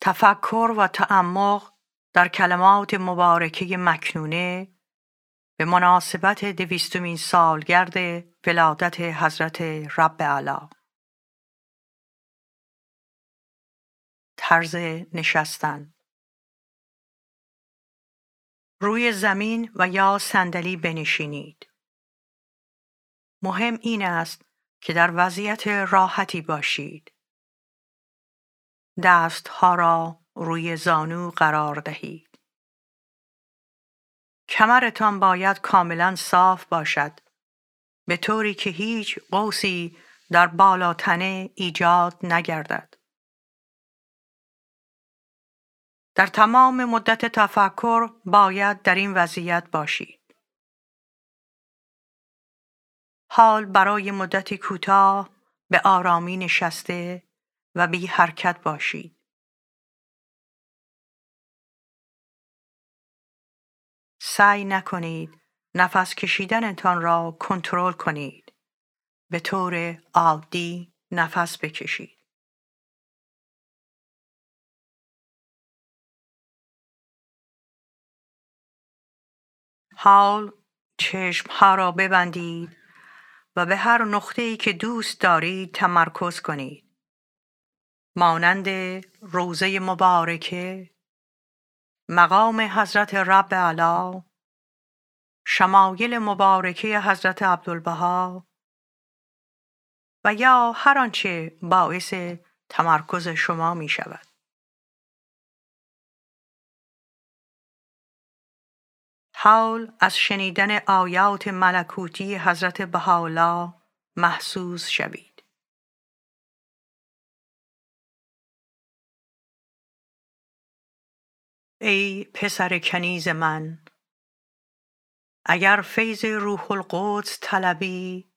تفکر و تعمق در کلمات مبارکه مکنونه به مناسبت دویستمین سالگرد ولادت حضرت رب علا طرز نشستن روی زمین و یا صندلی بنشینید. مهم این است که در وضعیت راحتی باشید. دستها را روی زانو قرار دهید. کمرتان باید کاملا صاف باشد به طوری که هیچ قوسی در بالاتنه ایجاد نگردد. در تمام مدت تفکر باید در این وضعیت باشید. حال برای مدتی کوتاه به آرامی نشسته و بی حرکت باشید. سعی نکنید نفس کشیدنتان را کنترل کنید. به طور عادی نفس بکشید. حال چشمها را ببندید و به هر نقطه‌ای که دوست دارید تمرکز کنید. مانند روزه مبارکه، مقام حضرت رب علا، شمایل مبارکه حضرت عبدالبها و یا هر آنچه باعث تمرکز شما می شود. حال از شنیدن آیات ملکوتی حضرت بهاءالله محسوس شوید. ای پسر کنیز من اگر فیض روح القدس طلبی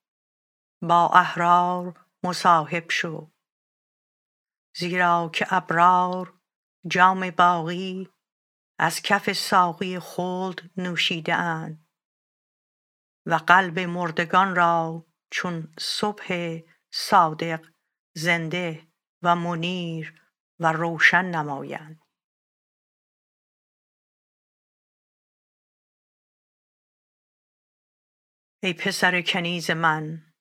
با احرار مصاحب شو. زیرا که ابرار جام باقی از کف ساقی خلد نوشیده و قلب مردگان را چون صبح صادق زنده و منیر و روشن نمایند. ای پسر کنیز من.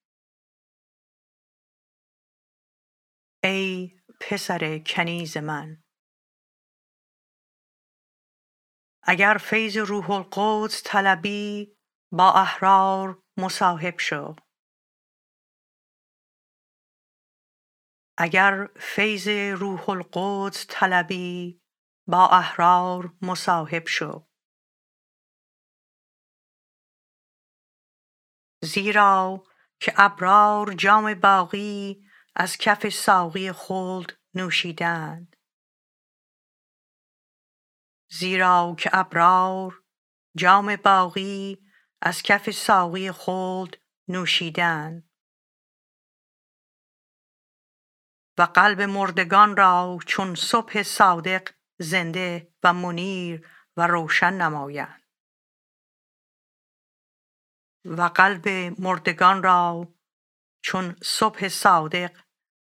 ای پسر کنیز من. اگر فیض روح القدس طلبی با احرار مصاحب شو. اگر فیض روح القدس طلبی با احرار مصاحب شو. زیرا که ابرار جام باقی از کف ساقی خلد نوشیدند. زیرا که ابرار جام باقی از کف ساقی خلد نوشیدند. و قلب مردگان را چون صبح صادق زنده و منیر و روشن نمایند. و قلب مردگان را چون صبح صادق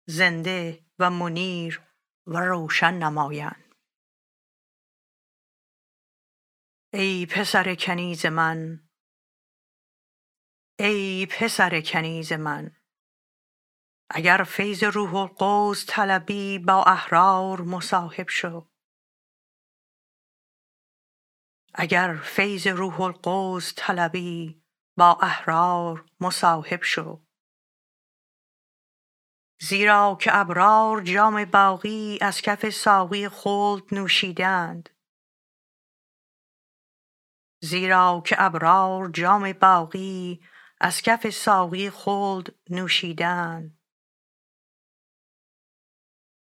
زنده و منیر و روشن نمایند. ای پسر کنیز من ای پسر کنیز من اگر فیض روح القدس طلبی با احرار مصاحب شو. اگر فیض روح القدس طلبی با احرار مصاحب شو. زیرا که ابرار جام باقی از کف ساقی خلد نوشیدند. زیرا که ابرار جام باقی از کف ساقی خلد نوشیدند.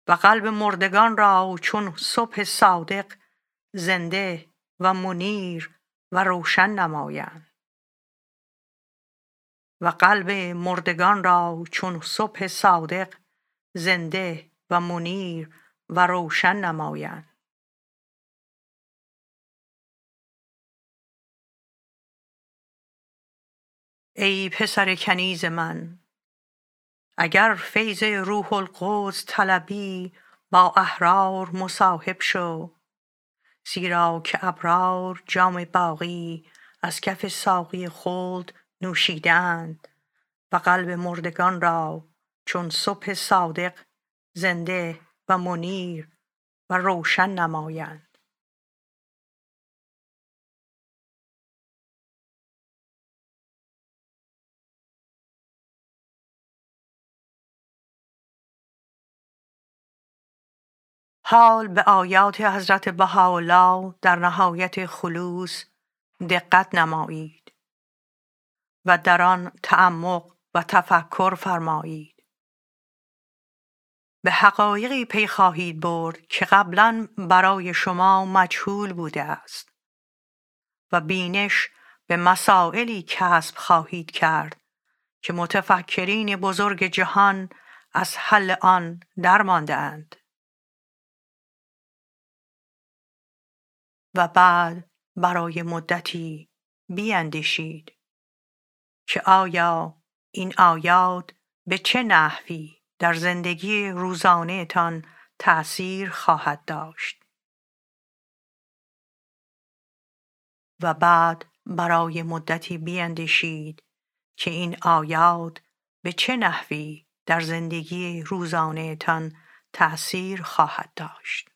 و قلب مردگان را چون صبح صادق زنده و منیر و روشن نمایند. و قلب مردگان را چون صبح صادق زنده و منیر و روشن نمایند. ای پسر کنیز من اگر فیض روح القدس طلبی با احرار مصاحب شو زیرا که ابرار جام باقی از کف ساقی خلد نوشیدند و قلب مردگان را چون صبح صادق زنده و منیر و روشن نمایند. حال به آیات حضرت بهاءالله در نهایت خلوص دقت نمایید. و در آن تعمق و تفکر فرمایید. به حقایقی پی خواهید برد که قبلا برای شما مجهول بوده است و بینش به مسائلی کسب خواهید کرد که متفکرین بزرگ جهان از حل آن درماندهاند. و بعد برای مدتی بیندیشید که آیا این آیات به چه نحوی در زندگی روزانهتان تأثیر خواهد داشت؟ و بعد برای مدتی بیندیشید که این آیات به چه نحوی در زندگی روزانهتان تأثیر خواهد داشت.